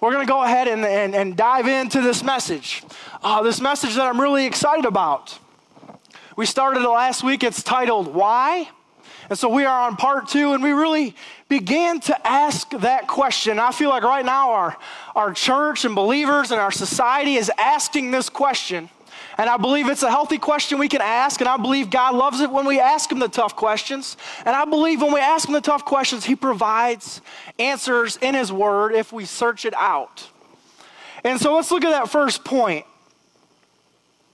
We're going to go ahead and, and, and, dive into this message. Uh, this message that I'm really excited about. We started it last week. It's titled Why? And so we are on part two, and we really began to ask that question. I feel like right now our, our church and believers and our society is asking this question and I believe it's a healthy question we can ask. And I believe God loves it when we ask Him the tough questions. And I believe when we ask Him the tough questions, He provides answers in His Word if we search it out. And so let's look at that first point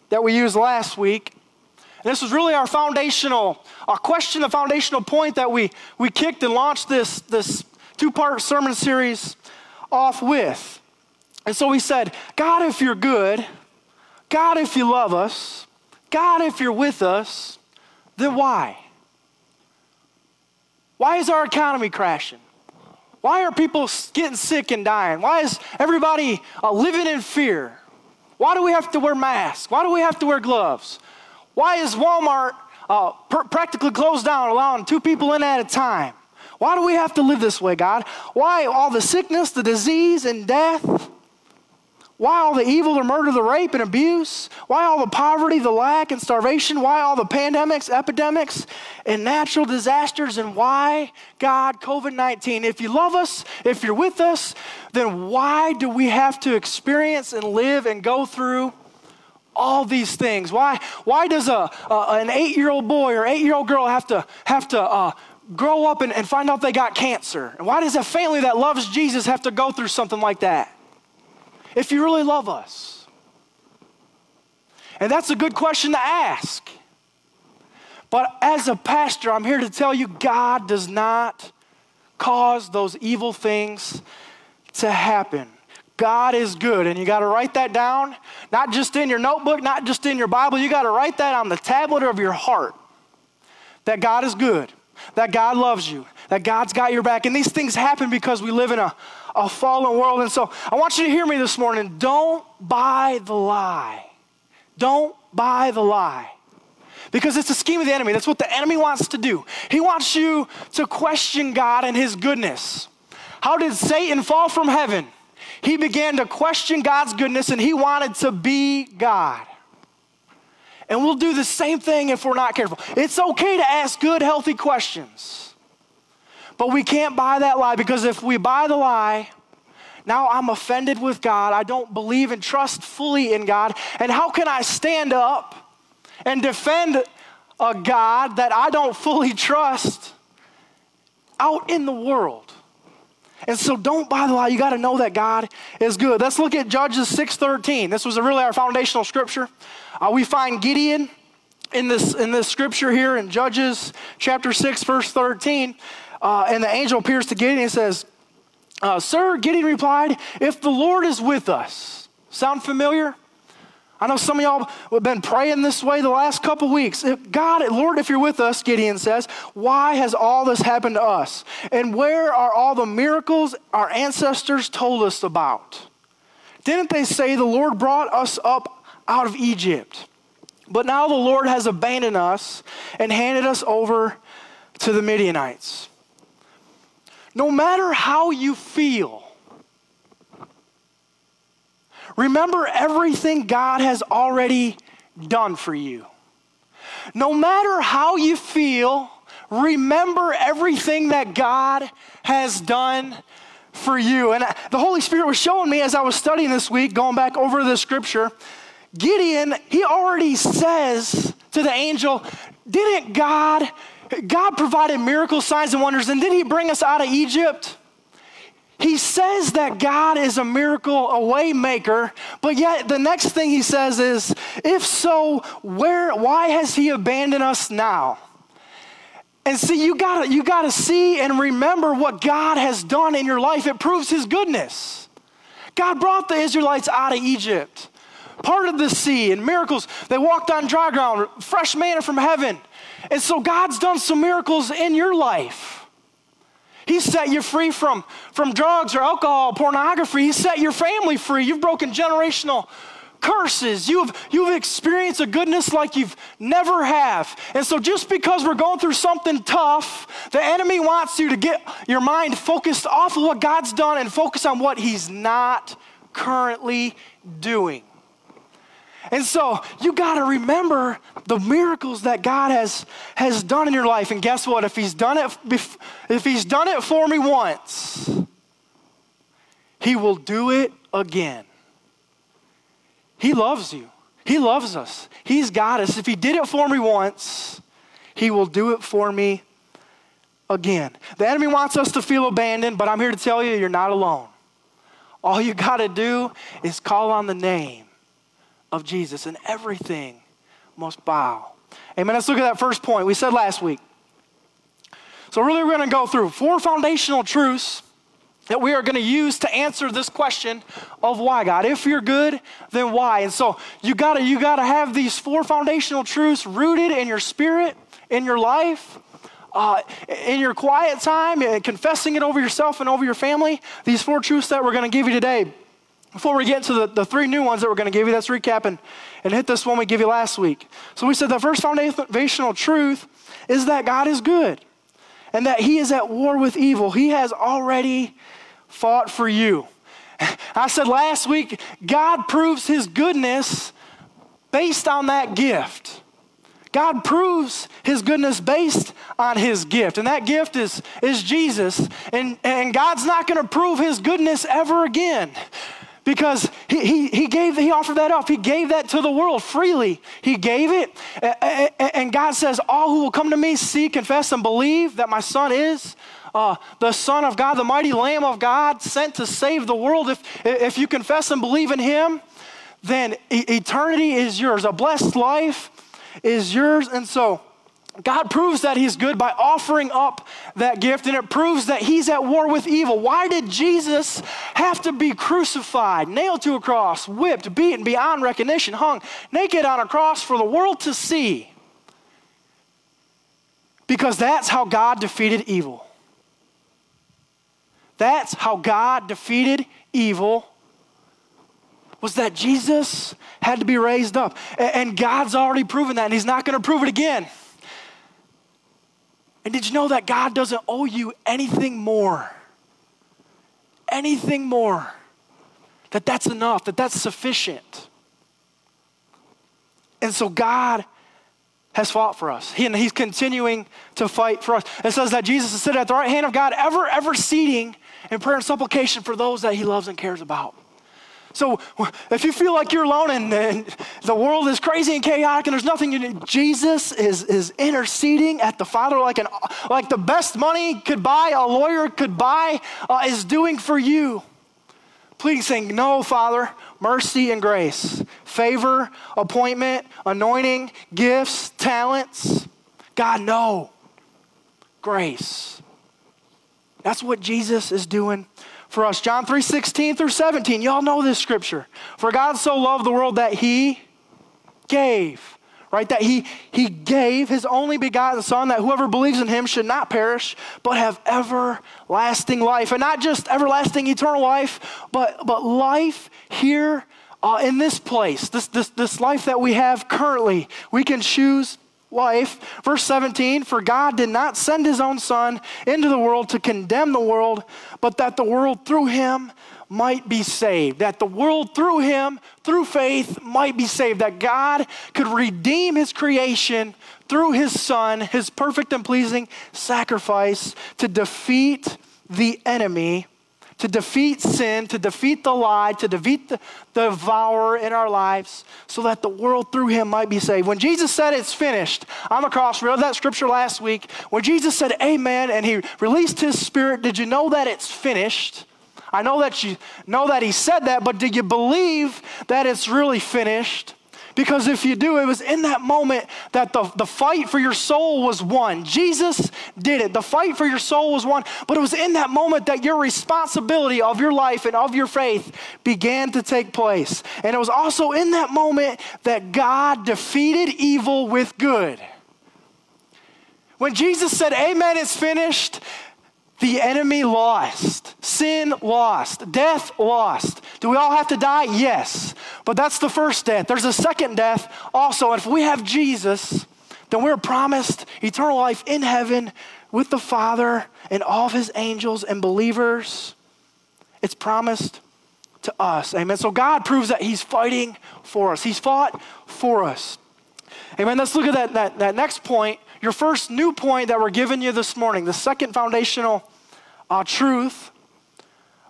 that we used last week. And this was really our foundational, our question, a foundational point that we, we kicked and launched this, this two part sermon series off with. And so we said, God, if you're good, God, if you love us, God, if you're with us, then why? Why is our economy crashing? Why are people getting sick and dying? Why is everybody uh, living in fear? Why do we have to wear masks? Why do we have to wear gloves? Why is Walmart uh, pr- practically closed down, allowing two people in at a time? Why do we have to live this way, God? Why all the sickness, the disease, and death? Why all the evil, the murder, the rape and abuse? Why all the poverty, the lack and starvation? Why all the pandemics, epidemics, and natural disasters? And why, God, COVID 19? If you love us, if you're with us, then why do we have to experience and live and go through all these things? Why, why does a, a an eight year old boy or eight year old girl have to, have to uh, grow up and, and find out they got cancer? And why does a family that loves Jesus have to go through something like that? If you really love us? And that's a good question to ask. But as a pastor, I'm here to tell you God does not cause those evil things to happen. God is good, and you got to write that down, not just in your notebook, not just in your Bible. You got to write that on the tablet of your heart that God is good, that God loves you, that God's got your back. And these things happen because we live in a, a fallen world. And so I want you to hear me this morning. Don't buy the lie. Don't buy the lie. Because it's a scheme of the enemy. That's what the enemy wants to do. He wants you to question God and his goodness. How did Satan fall from heaven? He began to question God's goodness and he wanted to be God. And we'll do the same thing if we're not careful. It's okay to ask good, healthy questions. But we can't buy that lie because if we buy the lie, now I'm offended with God. I don't believe and trust fully in God. And how can I stand up and defend a God that I don't fully trust out in the world? And so don't buy the lie. You got to know that God is good. Let's look at Judges 6:13. This was really our foundational scripture. Uh, we find Gideon in this in this scripture here in Judges chapter 6 verse 13. Uh, and the angel appears to Gideon and says, uh, Sir, Gideon replied, If the Lord is with us. Sound familiar? I know some of y'all have been praying this way the last couple weeks. God, Lord, if you're with us, Gideon says, why has all this happened to us? And where are all the miracles our ancestors told us about? Didn't they say the Lord brought us up out of Egypt? But now the Lord has abandoned us and handed us over to the Midianites no matter how you feel, remember everything God has already done for you. No matter how you feel, remember everything that God has done for you. And the Holy Spirit was showing me as I was studying this week, going back over the scripture, Gideon, he already says to the angel, Didn't God God provided miracle signs and wonders, and did He bring us out of Egypt? He says that God is a miracle, a way maker, but yet the next thing he says is, if so, where why has he abandoned us now? And see, you gotta, you gotta see and remember what God has done in your life. It proves his goodness. God brought the Israelites out of Egypt, parted the sea, and miracles. They walked on dry ground, fresh manna from heaven. And so God's done some miracles in your life. He set you free from, from drugs or alcohol, pornography. He set your family free. You've broken generational curses. You've, you've experienced a goodness like you've never have. And so just because we're going through something tough, the enemy wants you to get your mind focused off of what God's done and focus on what he's not currently doing. And so you got to remember the miracles that God has, has done in your life. And guess what? If he's done it, if he's done it for me once, he will do it again. He loves you. He loves us. He's got us. If he did it for me once, he will do it for me again. The enemy wants us to feel abandoned, but I'm here to tell you, you're not alone. All you got to do is call on the name of Jesus, and everything must bow. Amen. Let's look at that first point we said last week. So, really, we're going to go through four foundational truths that we are going to use to answer this question of why God. If you're good, then why? And so you got to you got to have these four foundational truths rooted in your spirit, in your life, uh, in your quiet time, and confessing it over yourself and over your family, these four truths that we're going to give you today. Before we get to the, the three new ones that we're going to give you, let's recap and, and hit this one we gave you last week. So we said the first foundational truth is that God is good and that He is at war with evil. He has already fought for you. I said last week, God proves His goodness based on that gift. God proves his goodness based on his gift, and that gift is, is Jesus. And, and God's not going to prove his goodness ever again because he, he, he gave he offered that up. He gave that to the world freely. He gave it. And god says all who will come to me see confess and believe that my son is uh, the son of god the mighty lamb of god sent to save the world. If if you confess and believe in him then eternity is yours. A blessed life is yours. And so, God proves that He's good by offering up that gift, and it proves that He's at war with evil. Why did Jesus have to be crucified, nailed to a cross, whipped, beaten beyond recognition, hung naked on a cross for the world to see? Because that's how God defeated evil. That's how God defeated evil was that Jesus had to be raised up. And God's already proven that, and He's not going to prove it again. And did you know that God doesn't owe you anything more? Anything more. That that's enough, that that's sufficient. And so God has fought for us. He, and he's continuing to fight for us. It says that Jesus is sitting at the right hand of God, ever, ever seating in prayer and supplication for those that he loves and cares about. So if you feel like you're alone and, and, the world is crazy and chaotic and there's nothing you Jesus is, is interceding at the Father like, an, like the best money could buy, a lawyer could buy, uh, is doing for you. Pleading, saying, No, Father, mercy and grace, favor, appointment, anointing, gifts, talents. God, no. Grace. That's what Jesus is doing for us. John 3 16 through 17. Y'all know this scripture. For God so loved the world that he gave, right? That he, he gave his only begotten Son, that whoever believes in him should not perish, but have everlasting life. And not just everlasting eternal life, but, but life here uh, in this place, this, this, this life that we have currently. We can choose life. Verse 17 For God did not send his own Son into the world to condemn the world, but that the world through him might be saved. That the world through him, through faith, might be saved. That God could redeem his creation through his Son, his perfect and pleasing sacrifice to defeat the enemy to defeat sin, to defeat the lie, to defeat the, the devourer in our lives, so that the world through him might be saved. When Jesus said it's finished on the cross, we read that scripture last week. When Jesus said amen and he released his spirit, did you know that it's finished? I know that you know that he said that, but do you believe that it's really finished? Because if you do, it was in that moment that the, the fight for your soul was won. Jesus did it. The fight for your soul was won. But it was in that moment that your responsibility of your life and of your faith began to take place. And it was also in that moment that God defeated evil with good. When Jesus said, Amen, it's finished, the enemy lost, sin lost, death lost. Do we all have to die? Yes. But that's the first death. There's a second death also. And if we have Jesus, then we're promised eternal life in heaven with the Father and all of his angels and believers. It's promised to us. Amen. So God proves that he's fighting for us. He's fought for us. Amen. Let's look at that, that, that next point. Your first new point that we're giving you this morning, the second foundational uh, truth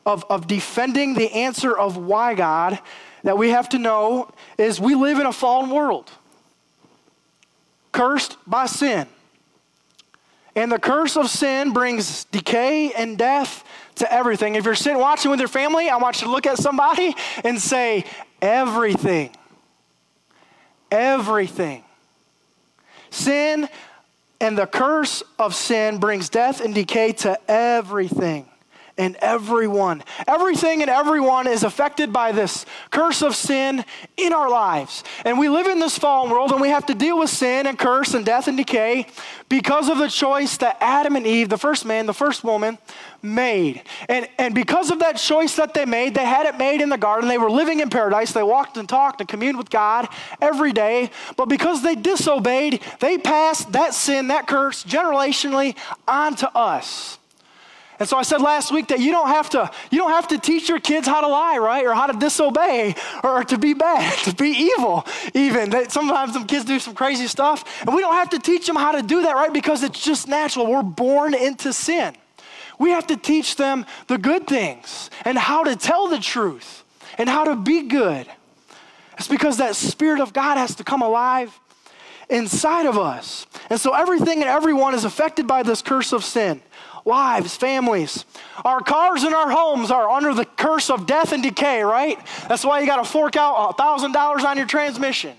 of, of defending the answer of why God that we have to know is we live in a fallen world, cursed by sin. And the curse of sin brings decay and death to everything. If you're sitting watching with your family, I want you to look at somebody and say, everything. Everything. Sin and the curse of sin brings death and decay to everything and everyone. Everything and everyone is affected by this curse of sin in our lives. And we live in this fallen world and we have to deal with sin and curse and death and decay because of the choice that Adam and Eve, the first man, the first woman, made. And, and because of that choice that they made, they had it made in the garden. They were living in paradise. They walked and talked and communed with God every day. But because they disobeyed, they passed that sin, that curse, generationally onto us. And so I said last week that you don't have to you don't have to teach your kids how to lie, right? Or how to disobey or to be bad, to be evil even. They, sometimes some kids do some crazy stuff and we don't have to teach them how to do that, right? Because it's just natural. We're born into sin. We have to teach them the good things and how to tell the truth and how to be good. It's because that spirit of God has to come alive inside of us. And so everything and everyone is affected by this curse of sin lives, families. Our cars and our homes are under the curse of death and decay, right? That's why you got to fork out $1,000 on your transmission.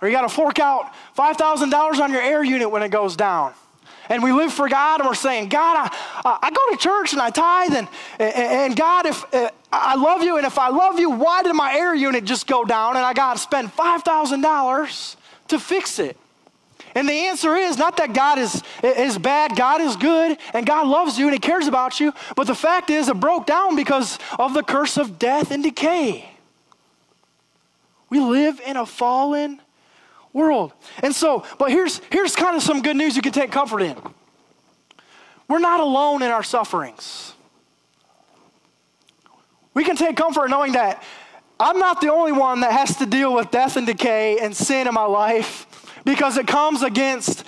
Or you got to fork out $5,000 on your air unit when it goes down. And we live for God and we're saying, God, I, I go to church and I tithe, and, and God, if uh, I love you, and if I love you, why did my air unit just go down and I got to spend $5,000 to fix it? And the answer is not that God is, is bad, God is good, and God loves you and He cares about you, but the fact is it broke down because of the curse of death and decay. We live in a fallen world. And so, but here's, here's kind of some good news you can take comfort in. We're not alone in our sufferings. We can take comfort knowing that I'm not the only one that has to deal with death and decay and sin in my life because it comes against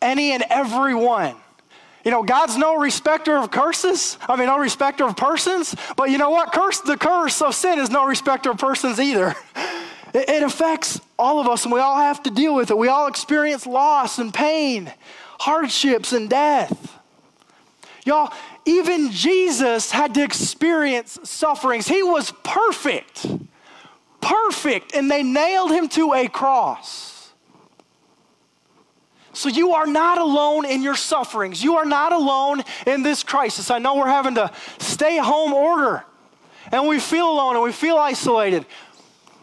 any and every one. You know, God's no respecter of curses. I mean, no respecter of persons. But you know what? Curse, the curse of sin is no respecter of persons either. It, it affects all of us, and we all have to deal with it. We all experience loss and pain, hardships and death. Y'all, even Jesus had to experience sufferings. He was perfect, perfect, and they nailed him to a cross. So you are not alone in your sufferings. You are not alone in this crisis. I know we're having to stay home order and we feel alone and we feel isolated.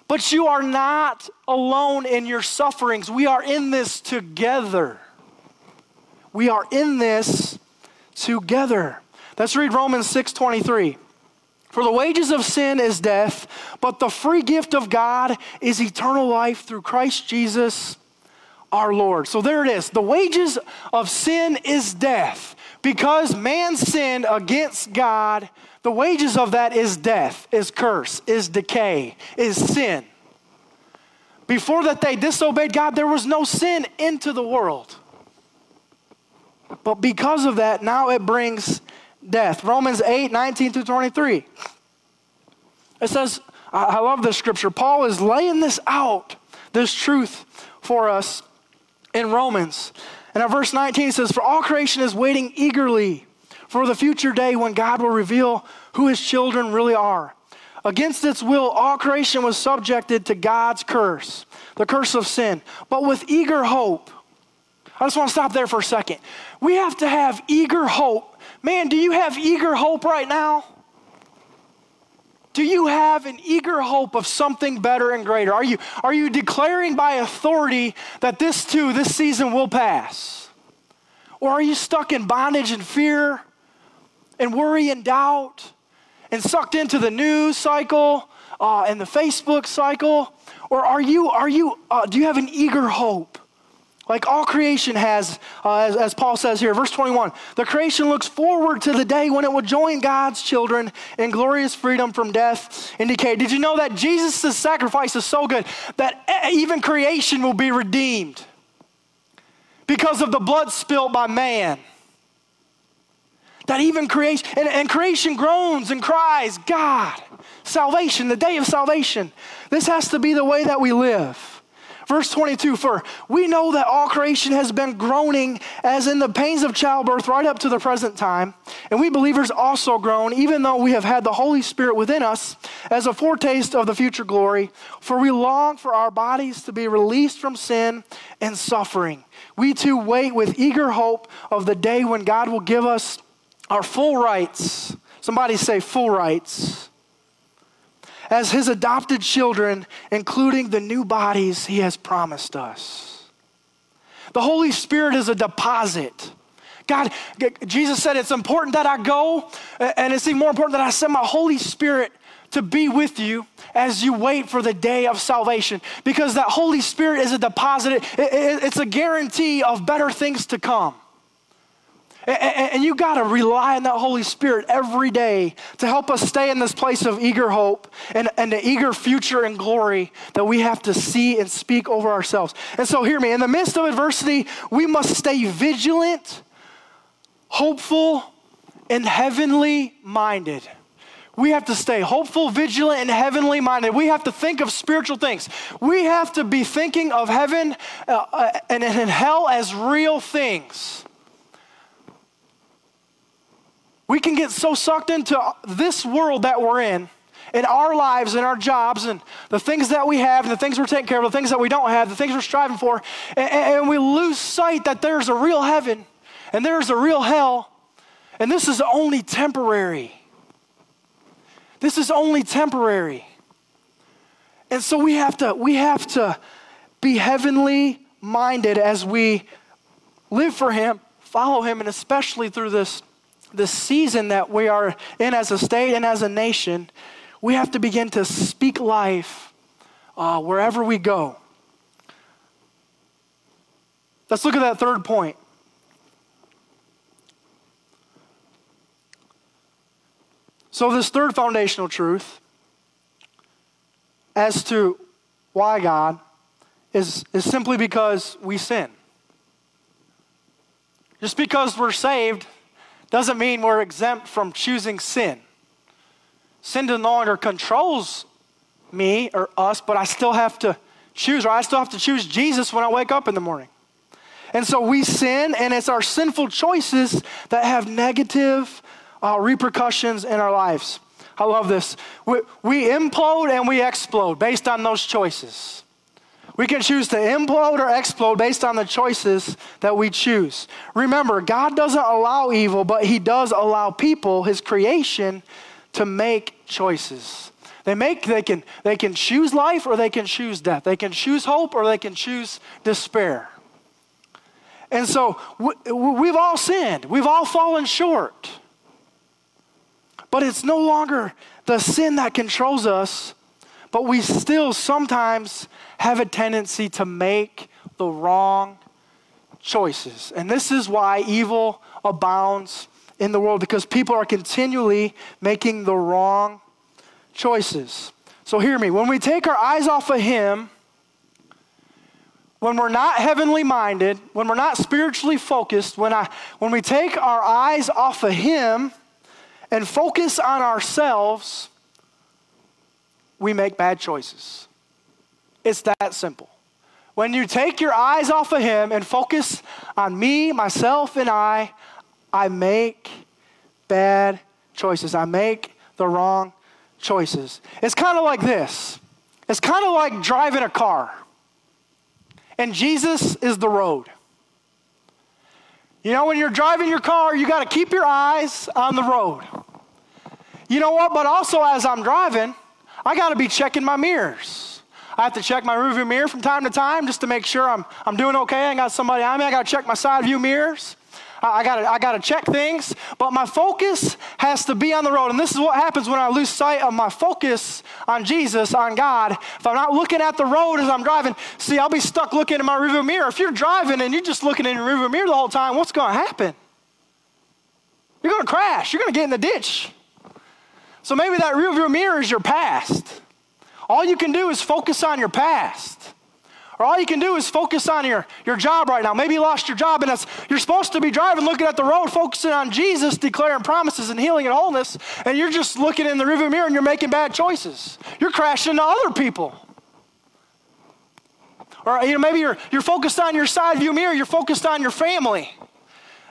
But you are not alone in your sufferings. We are in this together. We are in this together. Let's read Romans 6:23. For the wages of sin is death, but the free gift of God is eternal life through Christ Jesus our Lord. So there it is. The wages of sin is death. Because man sinned against God, the wages of that is death, is curse, is decay, is sin. Before that they disobeyed God, there was no sin into the world. But because of that, now it brings death. Romans 8, 19 through 23. It says, I love this scripture. Paul is laying this out, this truth for us in Romans. And at verse 19 says, For all creation is waiting eagerly for the future day when God will reveal who his children really are. Against its will, all creation was subjected to God's curse, the curse of sin, but with eager hope. I just want to stop there for a second. We have to have eager hope. Man, do you have eager hope right now? Do you have an eager hope of something better and greater? Are you, are you declaring by authority that this too, this season will pass? Or are you stuck in bondage and fear and worry and doubt and sucked into the news cycle uh, and the Facebook cycle? Or are you, are you, uh, do you have an eager hope? Like all creation has, uh, as, as, Paul says here, verse 21, the creation looks forward to the day when it will join God's children in glorious freedom from death and decay. Did you know that Jesus' sacrifice is so good that even creation will be redeemed because of the blood spilt by man? That even creation, and, and creation groans and cries, God, salvation, the day of salvation. This has to be the way that we live. Verse 22 For we know that all creation has been groaning as in the pains of childbirth right up to the present time. And we believers also groan, even though we have had the Holy Spirit within us as a foretaste of the future glory. For we long for our bodies to be released from sin and suffering. We too wait with eager hope of the day when God will give us our full rights. Somebody say, full rights as his adopted children, including the new bodies he has promised us. The Holy Spirit is a deposit. God, Jesus said it's important that I go, and it's even more important that I send my Holy Spirit to be with you as you wait for the day of salvation. Because that Holy Spirit is a deposit, it's a guarantee of better things to come. And you got to rely on that Holy Spirit every day to help us stay in this place of eager hope and, and the eager future and glory that we have to see and speak over ourselves. And so, hear me in the midst of adversity, we must stay vigilant, hopeful, and heavenly minded. We have to stay hopeful, vigilant, and heavenly minded. We have to think of spiritual things. We have to be thinking of heaven uh, uh and, and hell as real things. We can get so sucked into this world that we're in, in our lives and our jobs and the things that we have and the things we're taking care of, the things that we don't have, the things we're striving for, and, and we lose sight that there's a real heaven and there's a real hell, and this is only temporary. This is only temporary. And so we have to we have to be heavenly minded as we live for him, follow him and especially through this the season that we are in as a state and as a nation, we have to begin to speak life uh, wherever we go. Let's look at that third point. So, this third foundational truth as to why God is, is simply because we sin. Just because we're saved doesn't mean we're exempt from choosing sin. Sin no longer controls me or us, but I still have to choose, or I still have to choose Jesus when I wake up in the morning. And so we sin, and it's our sinful choices that have negative uh, repercussions in our lives. I love this. We, we implode and we explode based on those choices. We can choose to implode or explode based on the choices that we choose. Remember, God doesn't allow evil, but He does allow people, His creation, to make choices. They make they can they can choose life or they can choose death. They can choose hope or they can choose despair. And so we, have all sinned. We've all fallen short. But it's no longer the sin that controls us, but we still sometimes have a tendency to make the wrong choices. And this is why evil abounds in the world because people are continually making the wrong choices. So, hear me when we take our eyes off of Him, when we're not heavenly minded, when we're not spiritually focused, when, I, when we take our eyes off of Him and focus on ourselves, we make bad choices. It's that simple. When you take your eyes off of Him and focus on me, myself, and I, I make bad choices. I make the wrong choices. It's kind of like this it's kind of like driving a car, and Jesus is the road. You know, when you're driving your car, you got to keep your eyes on the road. You know what? But also, as I'm driving, I got to be checking my mirrors. I have to check my rearview mirror from time to time just to make sure I'm, I'm doing okay. I got somebody on me. I got to check my side view mirrors. I, I gotta, I gotta check things, but my focus has to be on the road. And this is what happens when I lose sight of my focus on Jesus, on God. If I'm not looking at the road as I'm driving, see, I'll be stuck looking in my rearview mirror. If you're driving and you're just looking in your rearview mirror the whole time, what's gonna happen? You're gonna crash. You're gonna get in the ditch. So maybe that rearview mirror is your past. All you can do is focus on your past. Or all you can do is focus on your, your job right now. Maybe you lost your job and you're supposed to be driving, looking at the road, focusing on Jesus, declaring promises and healing and wholeness, and you're just looking in the rearview mirror and you're making bad choices. You're crashing into other people. Or you know, maybe you're, you're focused on your side view mirror, you're focused on your family.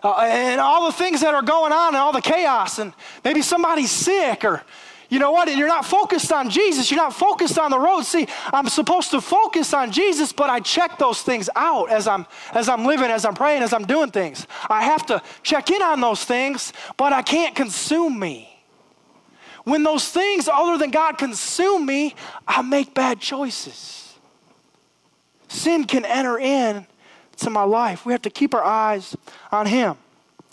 Uh, and all the things that are going on and all the chaos, and maybe somebody's sick, or you know what? And you're not focused on Jesus. You're not focused on the road. See, I'm supposed to focus on Jesus, but I check those things out as I'm as I'm living, as I'm praying, as I'm doing things. I have to check in on those things, but I can't consume me. When those things other than God consume me, I make bad choices. Sin can enter in to my life. We have to keep our eyes on Him.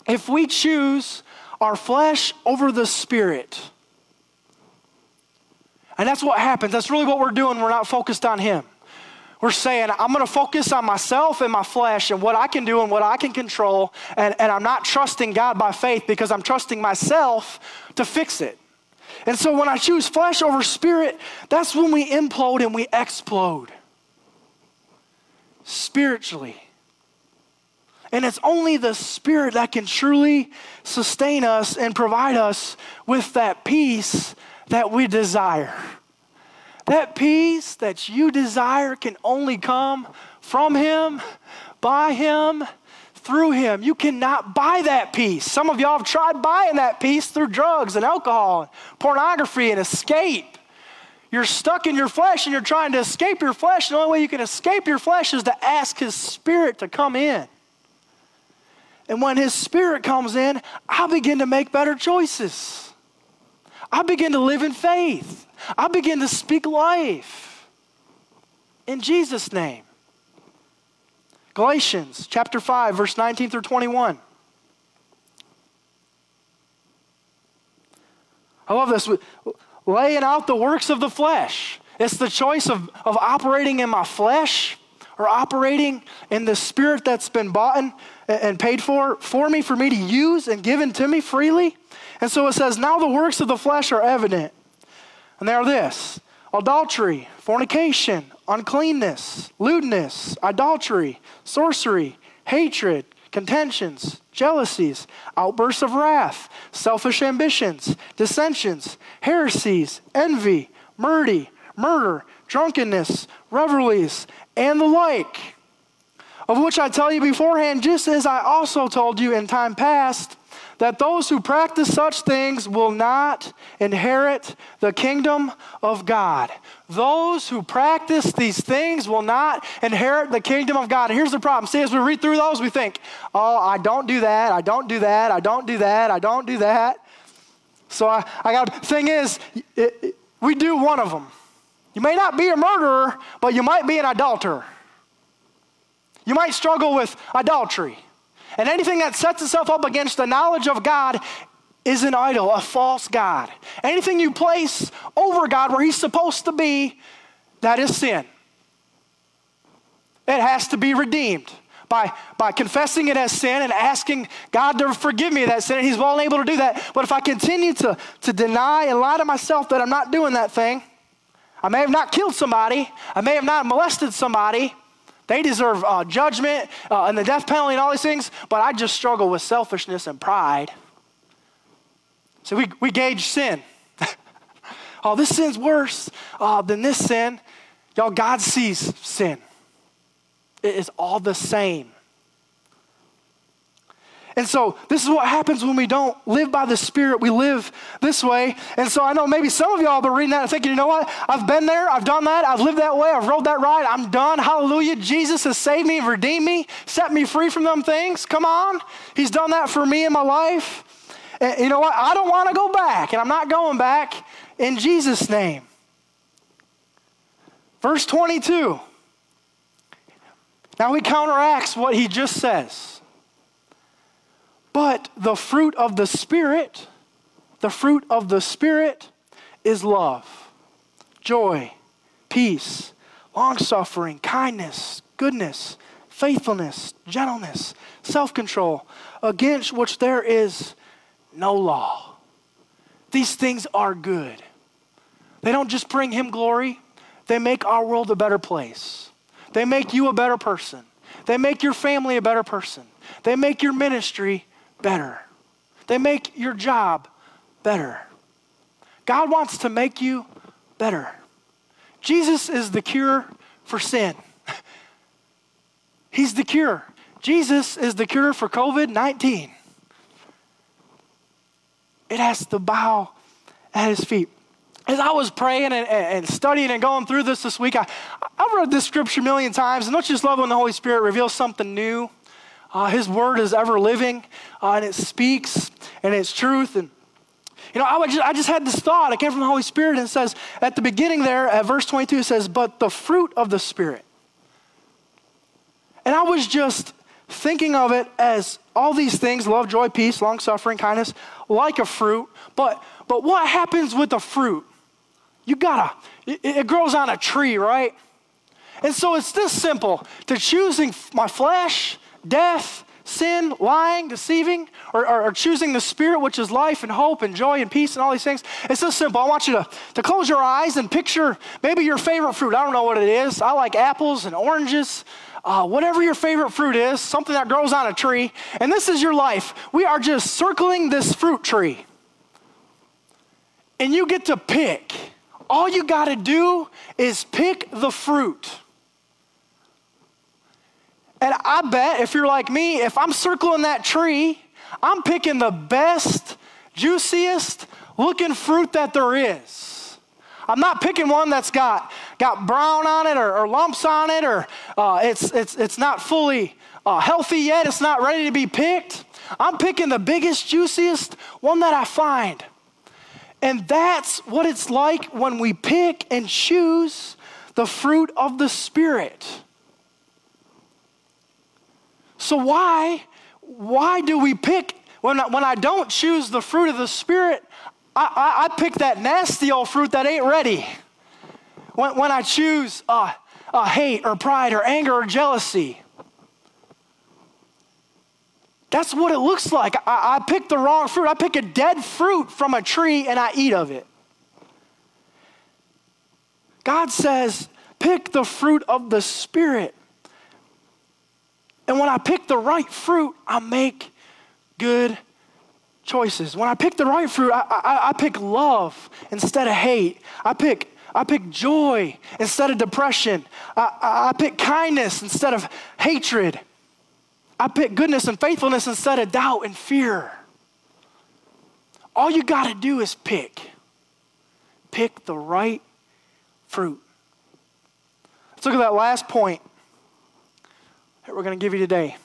If we choose our flesh over the Spirit, and that's what happens. That's really what we're doing. We're not focused on Him. We're saying, I'm going to focus on myself and my flesh and what I can do and what I can control. And, and I'm not trusting God by faith because I'm trusting myself to fix it. And so when I choose flesh over spirit, that's when we implode and we explode spiritually. And it's only the Spirit that can truly sustain us and provide us with that peace that we desire. That peace that you desire can only come from Him, by Him, through Him. You cannot buy that peace. Some of y'all have tried buying that peace through drugs and alcohol, and pornography, and escape. You're stuck in your flesh and you're trying to escape your flesh. The only way you can escape your flesh is to ask His Spirit to come in. And when His Spirit comes in, I begin to make better choices. I begin to live in faith. I begin to speak life in Jesus' name. Galatians chapter 5, verse 19 through 21. I love this. Laying out the works of the flesh. It's the choice of, of operating in my flesh or operating in the spirit that's been bought and, paid for for me, for me to use and given to me freely. And so it says, Now the works of the flesh are evident. And they are this adultery, fornication, uncleanness, lewdness, idolatry, sorcery, hatred, contentions, jealousies, outbursts of wrath, selfish ambitions, dissensions, heresies, envy, murder, murder, drunkenness, revelries, and the like. Of which I tell you beforehand, just as I also told you in time past that those who practice such things will not inherit the kingdom of God. Those who practice these things will not inherit the kingdom of God. And here's the problem. See, as we read through those, we think, oh, I don't do that, I don't do that, I don't do that, I don't do that. So I, I got, thing is, it, it, we do one of them. You may not be a murderer, but you might be an adulterer. You might struggle with adultery. And anything that sets itself up against the knowledge of God is an idol, a false God. Anything you place over God where He's supposed to be, that is sin. It has to be redeemed by, by confessing it as sin and asking God to forgive me that sin. And He's well able to do that. But if I continue to, to deny and lie to myself that I'm not doing that thing, I may have not killed somebody, I may have not molested somebody, they deserve uh, judgment uh, and the death penalty and all these things, but I just struggle with selfishness and pride. So we, we gauge sin. oh, this sin's worse uh, than this sin. Y'all, God sees sin. It is all the same. And so this is what happens when we don't live by the Spirit. We live this way. And so I know maybe some of y'all have been reading that and thinking, you know what? I've been there. I've done that. I've lived that way. I've rode that ride. I'm done. Hallelujah. Jesus has saved me, redeemed me, set me free from them things. Come on. He's done that for me in my life. And you know what? I don't want to go back, and I'm not going back in Jesus' name. Verse 22. Now he counteracts what he just says. But the fruit of the Spirit, the fruit of the Spirit is love, joy, peace, long suffering, kindness, goodness, faithfulness, gentleness, self control, against which there is no law. These things are good. They don't just bring Him glory, they make our world a better place. They make you a better person. They make your family a better person. They make your ministry better. They make your job better. God wants to make you better. Jesus is the cure for sin. He's the cure. Jesus is the cure for COVID 19. It has to bow at his feet. As I was praying and, and, studying and going through this this week, I, I've read this scripture a million times, and don't you just love when the Holy Spirit reveals something new? Uh, his word is ever living, uh, and it speaks, and it's truth. And you know, I just, I just had this thought. It came from the Holy Spirit, and it says at the beginning there, at verse 22, it says, "But the fruit of the Spirit." And I was just thinking of it as all these things love, joy, peace, long suffering, kindness like a fruit. But, but what happens with the fruit? You gotta, it, it grows on a tree, right? And so it's this simple to choosing my flesh, death, sin, lying, deceiving, or, or, or, choosing the Spirit, which is life and hope and joy and peace and all these things. It's so simple. I want you to, to close your eyes and picture maybe your favorite fruit. I don't know what it is. I like apples and oranges uh, whatever your favorite fruit is, something that grows on a tree, and this is your life. We are just circling this fruit tree. And you get to pick. All you got to do is pick the fruit. And I bet if you're like me, if I'm circling that tree, I'm picking the best, juiciest looking fruit that there is. I'm not picking one that's got, got brown on it or, or lumps on it or uh, it's, it's, it's not fully uh, healthy yet. It's not ready to be picked. I'm picking the biggest, juiciest one that I find. And that's what it's like when we pick and choose the fruit of the Spirit. So, why, why do we pick, when I, when I don't choose the fruit of the Spirit, I, I, I pick that nasty old fruit that ain't ready. When, when I choose uh, uh, hate or pride or anger or jealousy, that's what it looks like. I, I pick the wrong fruit. I pick a dead fruit from a tree and I eat of it. God says, pick the fruit of the Spirit. And when I pick the right fruit, I make good choices. When I pick the right fruit, I, I, I pick love instead of hate. I pick I pick joy instead of depression. I, I, I, pick kindness instead of hatred. I pick goodness and faithfulness instead of doubt and fear. All you got to do is pick. Pick the right fruit. Let's look at that last point that we're going to give you today.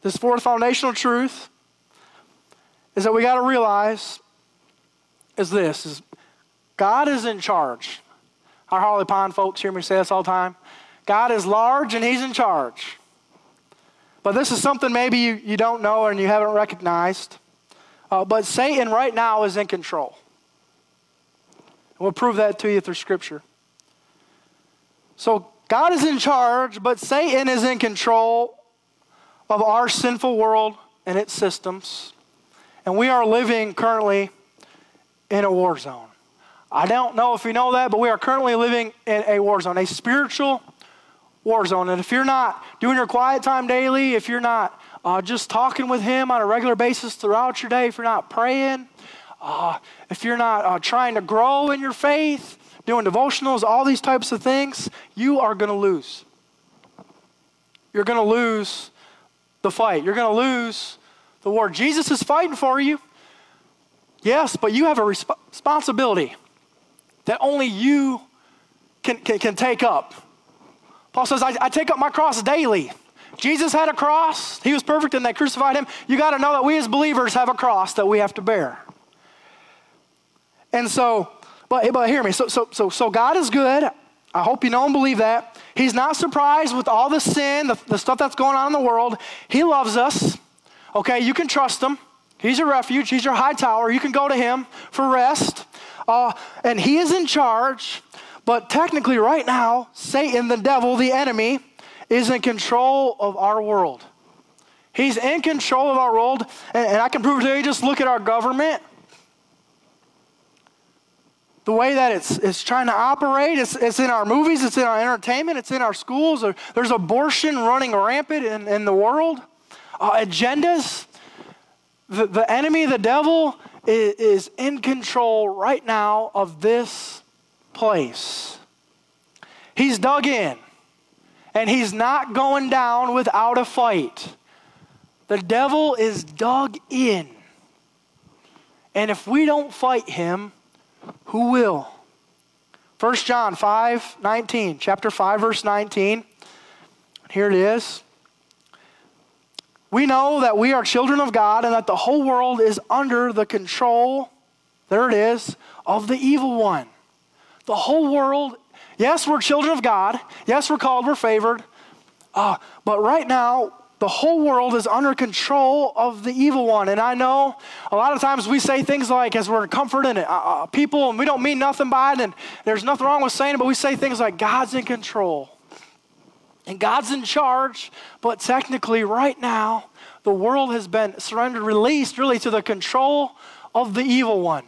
This fourth foundational truth is that we got to realize is this is God is in charge. Our Harley Pond folks hear me say this all the time. God is large and he's in charge. But this is something maybe you, you don't know and you haven't recognized. Uh, but Satan right now is in control. We'll prove that to you through Scripture. So God is in charge, but Satan is in control of our sinful world and its systems. And we are living currently in a war zone. I don't know if you know that, but we are currently living in a war zone, a spiritual war zone. And if you're not doing your quiet time daily, if you're not uh, just talking with Him on a regular basis throughout your day, if you're not praying, uh, if you're not uh, trying to grow in your faith, doing devotionals, all these types of things, you are going to lose. You're going to lose the fight. You're going to lose the war. Jesus is fighting for you. Yes, but you have a resp- responsibility that only you can, can, can take up. Paul says, I, I take up my cross daily. Jesus had a cross. He was perfect and they crucified him. You got to know that we as believers have a cross that we have to bear. And so, but, but hear me. So, so, so, so God is good. I hope you know and believe that. He's not surprised with all the sin, the, the stuff that's going on in the world. He loves us. Okay, you can trust him. He's your refuge, he's your high tower. You can go to him for rest. Uh, and he is in charge. But technically, right now, Satan, the devil, the enemy, is in control of our world. He's in control of our world. And, and I can prove it to you. Just look at our government the way that it's, it's trying to operate. It's, it's in our movies, it's in our entertainment, it's in our schools. There's abortion running rampant in, in the world. Uh, agendas. The, the enemy, the devil, is, is in control right now of this place. He's dug in, and he's not going down without a fight. The devil is dug in. And if we don't fight him, who will? 1 John 5 19, chapter 5, verse 19. Here it is. We know that we are children of God and that the whole world is under the control, there it is, of the evil one. The whole world, yes, we're children of God. Yes, we're called, we're favored. Uh, but right now, the whole world is under control of the evil one. And I know a lot of times we say things like, as we're comforting uh, uh, people, and we don't mean nothing by it, and there's nothing wrong with saying it, but we say things like, God's in control. And God's in charge, but technically, right now, the world has been surrendered, released really to the control of the evil one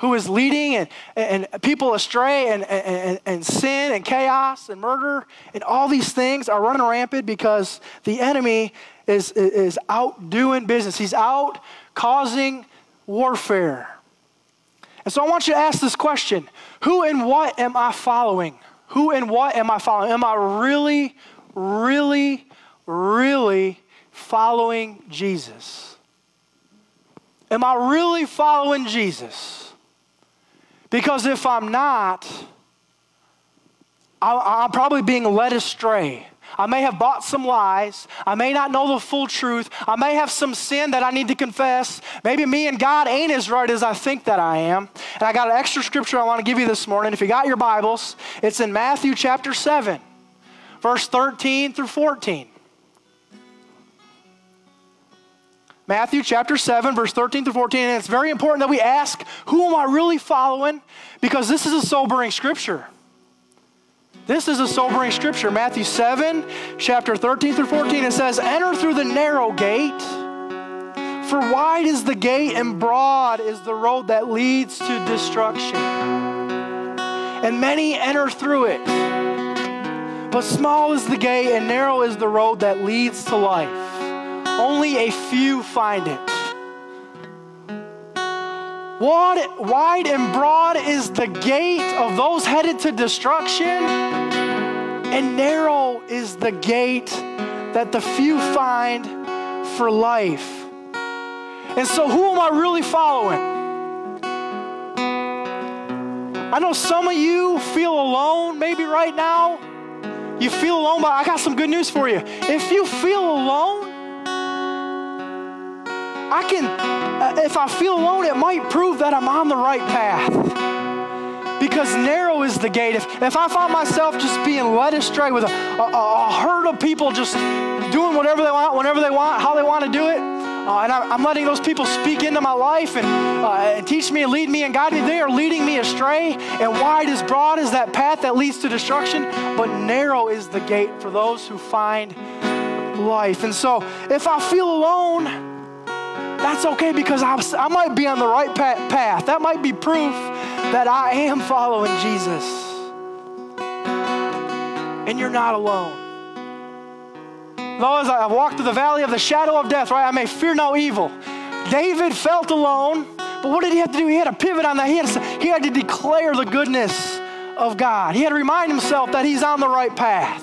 who is leading and, and people astray and, and, and sin and chaos and murder and all these things are running rampant because the enemy is, is out doing business. He's out causing warfare. And so I want you to ask this question Who and what am I following? Who and what am I following? Am I really, really, really following Jesus? Am I really following Jesus? Because if I'm not, I'm probably being led astray. I may have bought some lies. I may not know the full truth. I may have some sin that I need to confess. Maybe me and God ain't as right as I think that I am. And I got an extra scripture I want to give you this morning. If you got your Bibles, it's in Matthew chapter 7, verse 13 through 14. Matthew chapter 7, verse 13 through 14. And it's very important that we ask, who am I really following? Because this is a sobering scripture. This is a sobering scripture. Matthew 7, chapter 13 through 14, it says, Enter through the narrow gate, for wide is the gate and broad is the road that leads to destruction. And many enter through it. But small is the gate and narrow is the road that leads to life only a few find it. Wide and broad is the gate of those headed to destruction, and narrow is the gate that the few find for life. And so, who am I really following? I know some of you feel alone maybe right now. You feel alone, but I got some good news for you. If you feel alone, I can, uh, if I feel alone, it might prove that I'm on the right path. Because narrow is the gate. If, if I find myself just being led astray with a, a, a herd of people just doing whatever they want, whenever they want, how they want to do it, uh, and I, am letting those people speak into my life and, uh, and teach me and lead me and guide me. They are leading me astray. And wide is broad is that path that leads to destruction, but narrow is the gate for those who find life. And so if I feel alone, that's okay because I, I might be on the right path. That might be proof that I am following Jesus. And you're not alone. Though as I walk through the valley of the shadow of death, right, I may fear no evil. David felt alone, but what did he have to do? He had to pivot on that. He had to, he had to declare the goodness of God. He had to remind himself that he's on the right path.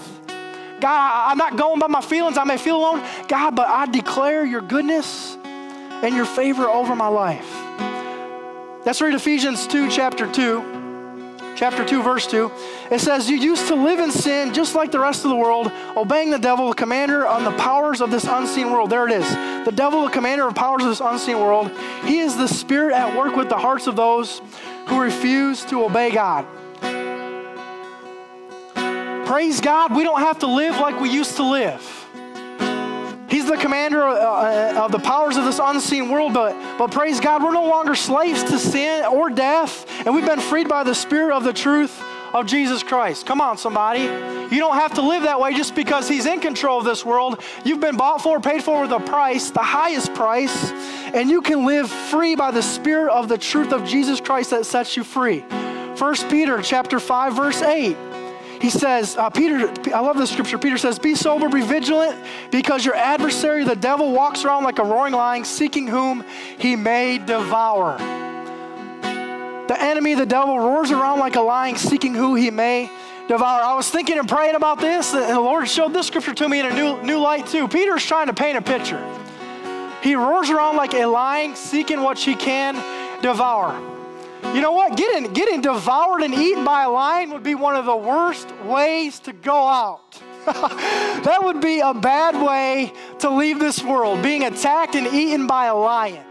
God, I'm not going by my feelings. I may feel alone. God, but I declare your goodness and your favor over my life. Let's read Ephesians 2, chapter 2. Chapter 2, verse 2. It says, You used to live in sin just like the rest of the world, obeying the devil, the commander on the powers of this unseen world. There it is. The devil, the commander of powers of this unseen world. He is the spirit at work with the hearts of those who refuse to obey God. Praise God, we don't have to live like we used to live. He's the commander uh, of the powers of this unseen world, but, but praise God, we're no longer slaves to sin or death, and we've been freed by the Spirit of the truth of Jesus Christ. Come on, somebody. You don't have to live that way just because He's in control of this world. You've been bought for, paid for with a price, the highest price, and you can live free by the Spirit of the truth of Jesus Christ that sets you free. 1 Peter chapter 5, verse 8 he says, uh, Peter, I love this scripture. Peter says, Be sober, be vigilant, because your adversary, the devil, walks around like a roaring lion, seeking whom he may devour. The enemy, the devil, roars around like a lion, seeking who he may devour. I was thinking and praying about this, and the Lord showed this scripture to me in a new, new light, too. Peter's trying to paint a picture. He roars around like a lion, seeking what he can devour. You know what? Getting, getting devoured and eaten by a lion would be one of the worst ways to go out. that would be a bad way to leave this world, being attacked and eaten by a lion.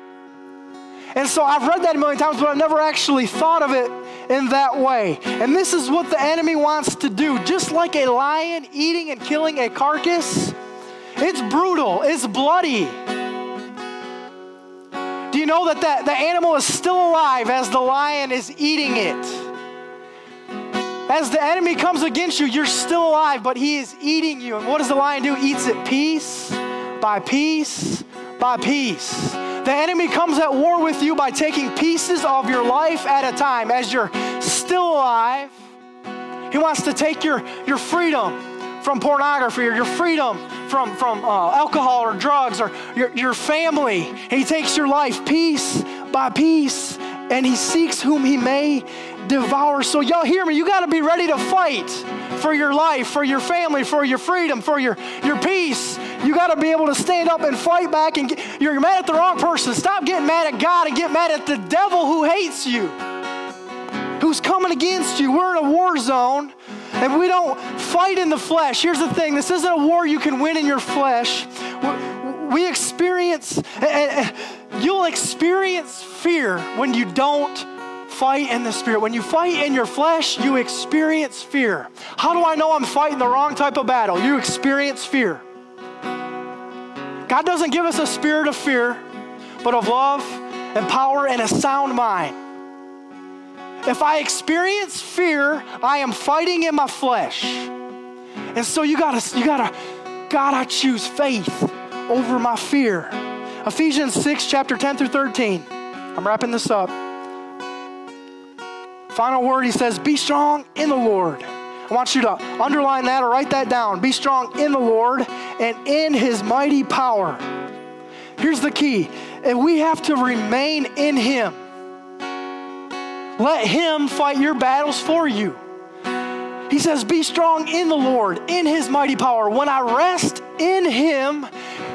And so I've read that a million times, but I've never actually thought of it in that way. And this is what the enemy wants to do. Just like a lion eating and killing a carcass, it's brutal, it's bloody. You know that the, the animal is still alive as the lion is eating it? As the enemy comes against you, you're still alive, but he is eating you. And what does the lion do? Eats it piece by piece by piece. The enemy comes at war with you by taking pieces of your life at a time. As you're still alive, he wants to take your, your freedom from pornography or your freedom from, from uh, alcohol or drugs or your, your family. He takes your life piece by piece and he seeks whom he may devour. So, y'all hear me? You got to be ready to fight for your life, for your family, for your freedom, for your, your peace. You got to be able to stand up and fight back. And get, you're mad at the wrong person. Stop getting mad at God and get mad at the devil who hates you, who's coming against you. We're in a war zone and we don't fight in the flesh. Here's the thing this isn't a war you can win in your flesh. We experience, eh, eh, eh, you'll experience fear when you don't fight in the spirit. When you fight in your flesh, you experience fear. How do I know I'm fighting the wrong type of battle? You experience fear. God doesn't give us a spirit of fear, but of love and power and a sound mind. If I experience fear, I am fighting in my flesh. And so you gotta, you gotta, God, I choose faith over my fear. Ephesians 6, chapter 10 through 13. I'm wrapping this up. Final word, he says, Be strong in the Lord. I want you to underline that or write that down. Be strong in the Lord and in his mighty power. Here's the key and we have to remain in him. Let Him fight your battles for you. He says, Be strong in the Lord, in His mighty power. When I rest in Him,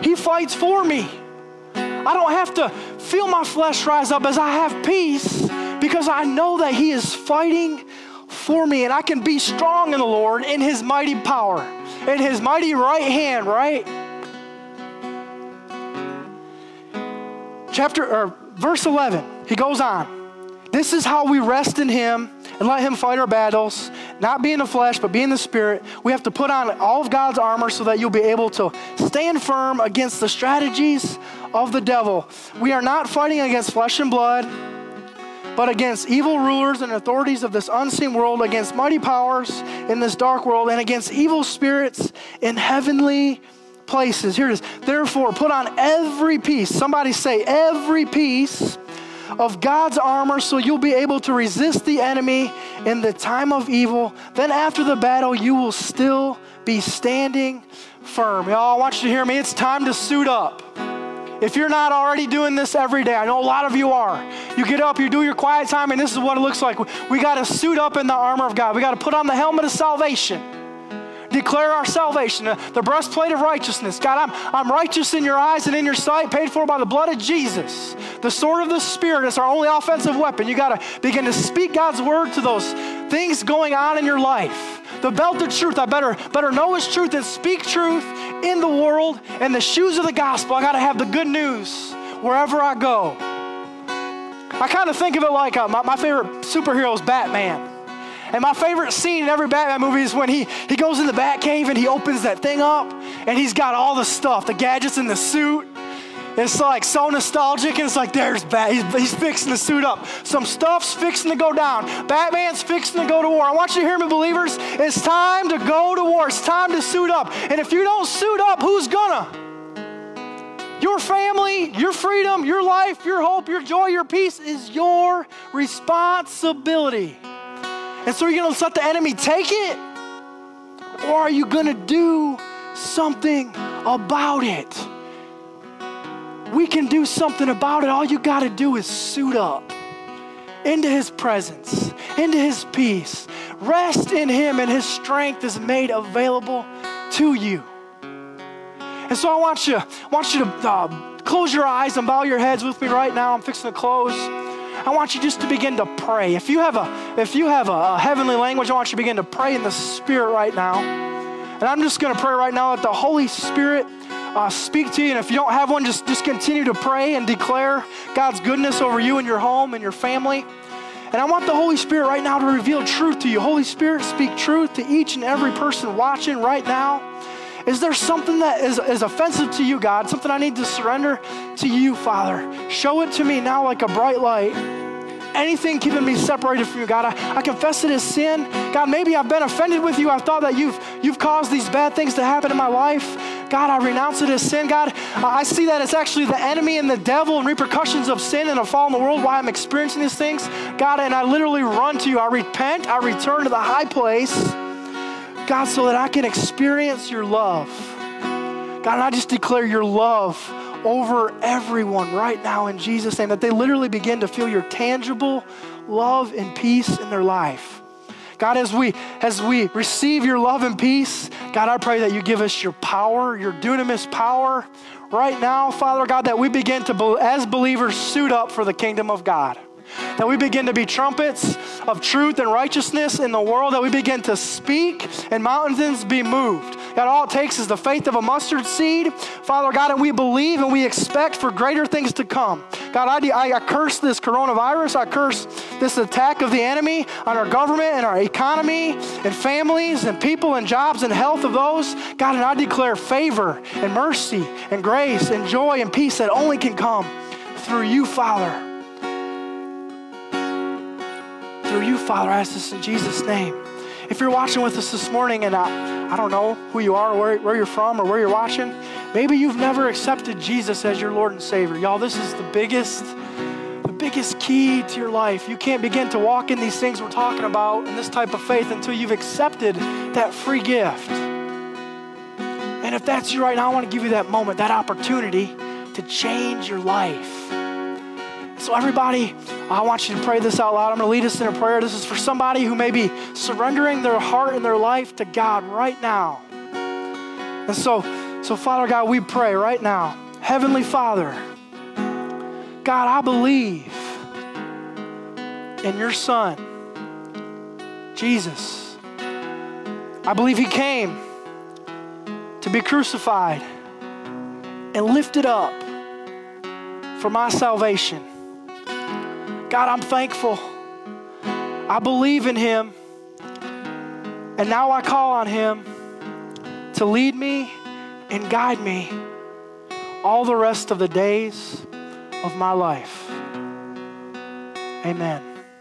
He fights for me. I don't have to feel my flesh rise up as I have peace because I know that He is fighting for me and I can be strong in the Lord in His mighty power, in His mighty right hand, right? Chapter or verse 11, he goes on. This is how we rest in Him and let Him fight our battles, not be in the flesh, but be in the Spirit. We have to put on all of God's armor so that you'll be able to stand firm against the strategies of the devil. We are not fighting against flesh and blood, but against evil rulers and authorities of this unseen world, against mighty powers in this dark world, and against evil spirits in heavenly places. Here it is. Therefore, put on every piece. Somebody say, every piece of God's armor so you'll be able to resist the enemy in the time of evil. Then after the battle, you will still be standing firm. Y'all, I want you to hear me. It's time to suit up. If you're not already doing this every day, I know a lot of you are. You get up, you do your quiet time, and this is what it looks like. We got to suit up in the armor of God. We got to put on the helmet of salvation declare our salvation, the breastplate of righteousness. God, I'm, I'm righteous in your eyes and in your sight, paid for by the blood of Jesus. The sword of the Spirit is our only offensive weapon. You got to begin to speak God's word to those things going on in your life. The belt of truth, I better, better know His truth and speak truth in the world. And the shoes of the gospel, I got to have the good news wherever I go. I kind of think of it like uh, my, my favorite superhero is Batman. And my favorite scene in every Batman movie is when he, he goes in the Batcave and he opens that thing up and he's got all the stuff, the gadgets in the suit. It's like so nostalgic, and it's like there's Bat. He's, he's fixing the suit up. Some stuff's fixing to go down. Batman's fixing to go to war. I want you to hear me, believers. It's time to go to war. It's time to suit up. And if you don't suit up, who's gonna? Your family, your freedom, your life, your hope, your joy, your peace is your responsibility. And so, are you going to let the enemy take it? Or are you going to do something about it? We can do something about it. All you got to do is suit up into His presence, into His peace. Rest in Him, and His strength is made available to you. And so I want you, I want you to uh, close your eyes and bow your heads with me right now. I'm fixing to close. I want you just to begin to pray. If you have a if you have a, a heavenly language, I want you to begin to pray in the Spirit right now. And I'm just going to pray right now that the Holy Spirit uh, speak to you. And if you don't have one, just just continue to pray and declare God's goodness over you and your home and your family. And I want the Holy Spirit right now to reveal truth to you. Holy Spirit, speak truth to each and every person watching right now. Is there something that is, is offensive to you, God? Something I need to surrender to you, Father? Show it to me now like a bright light. Anything keeping me separated from you, God, I, I confess it as sin. God, maybe I've been offended with you. I thought that you've, you've caused these bad things to happen in my life. God, I renounce it as sin. God, I see that it's actually the enemy and the devil and repercussions of sin and a fall in the world why I'm experiencing these things. God, and I literally run to you. I repent. I return to the high place. God, so that I can experience your love. God, and I just declare your love over everyone right now in Jesus' name, that they literally begin to feel your tangible love and peace in their life. God, as we as we receive your love and peace, God, I pray that you give us your power, your dunamis power right now, Father God, that we begin to, as believers, suit up for the kingdom of God. That we begin to be trumpets of truth and righteousness in the world, that we begin to speak and mountains be moved. God, all it takes is the faith of a mustard seed, Father God, and we believe and we expect for greater things to come. God, I, I, curse this coronavirus. I curse this attack of the enemy on our government and our economy and families and people and jobs and health of those. God, and I declare favor and mercy and grace and joy and peace that only can come through you, Father Father. I ask this in Jesus' name. If you're watching with us this morning and I, I don't know who you are or where, where you're from or where you're watching, maybe you've never accepted Jesus as your Lord and Savior. Y'all, this is the biggest, the biggest key to your life. You can't begin to walk in these things we're talking about in this type of faith until you've accepted that free gift. And if that's you right now, I want to give you that moment, that opportunity to change your life. So, everybody, I want you to pray this out loud. I'm going to lead us in a prayer. This is for somebody who may be surrendering their heart and their life to God right now. And so, so Father God, we pray right now. Heavenly Father, God, I believe in your Son, Jesus. I believe He came to be crucified and lifted up for my salvation. God, I'm thankful. I believe in Him. And now I call on Him to lead me and guide me all the rest of the days of my life. Amen.